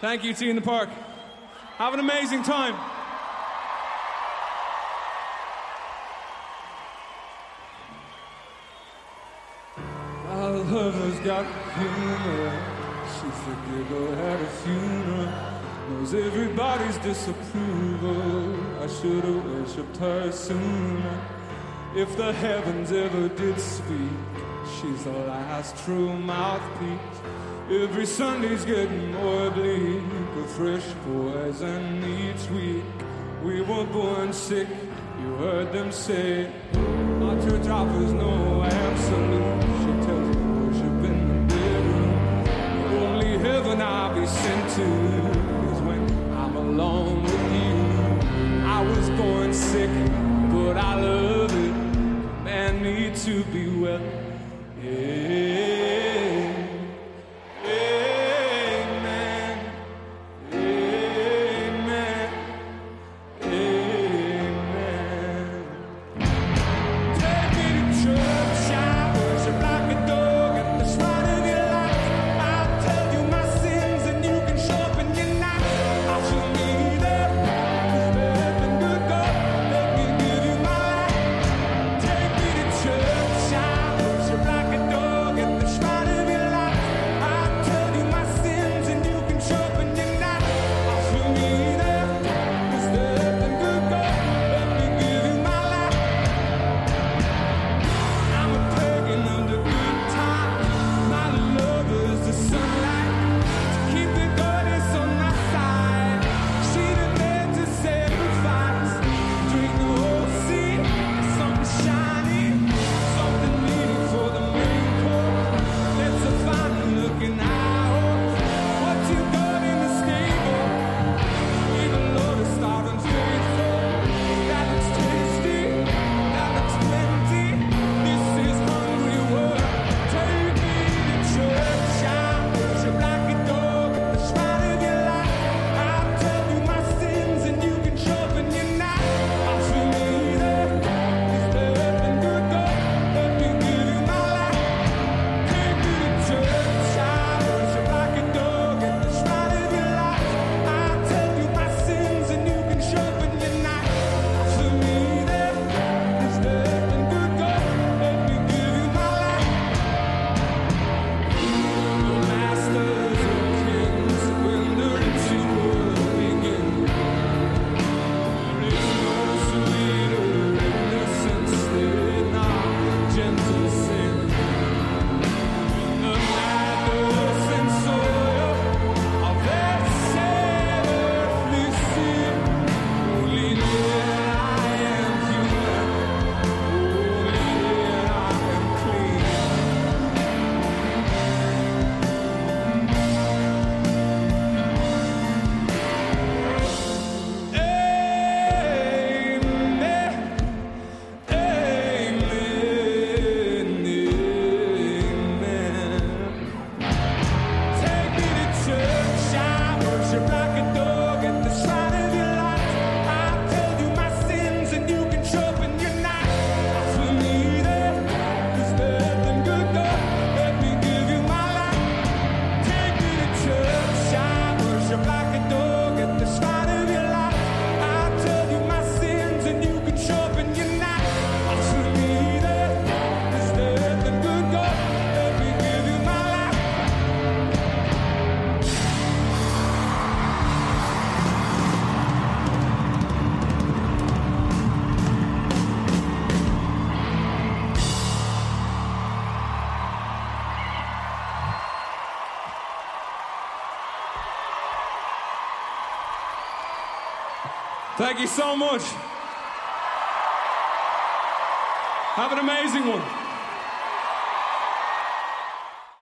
Thank you, Tea in the Park. Have an amazing time. Alzheimer's got humor. She at a funeral. Knows everybody's disapproval. I should have worshipped her sooner. If the heavens ever did speak, she's the last true mouthpiece. Every Sunday's getting more bleak. A fresh poison each week. We were born sick, you heard them say. Our church offers no absolute. She tells me worship in the bedroom. The only heaven I'll be sent to is when I'm alone with you. I was born sick, but I love it. Command need to be well. Yeah. Thank you so much. Have an amazing one.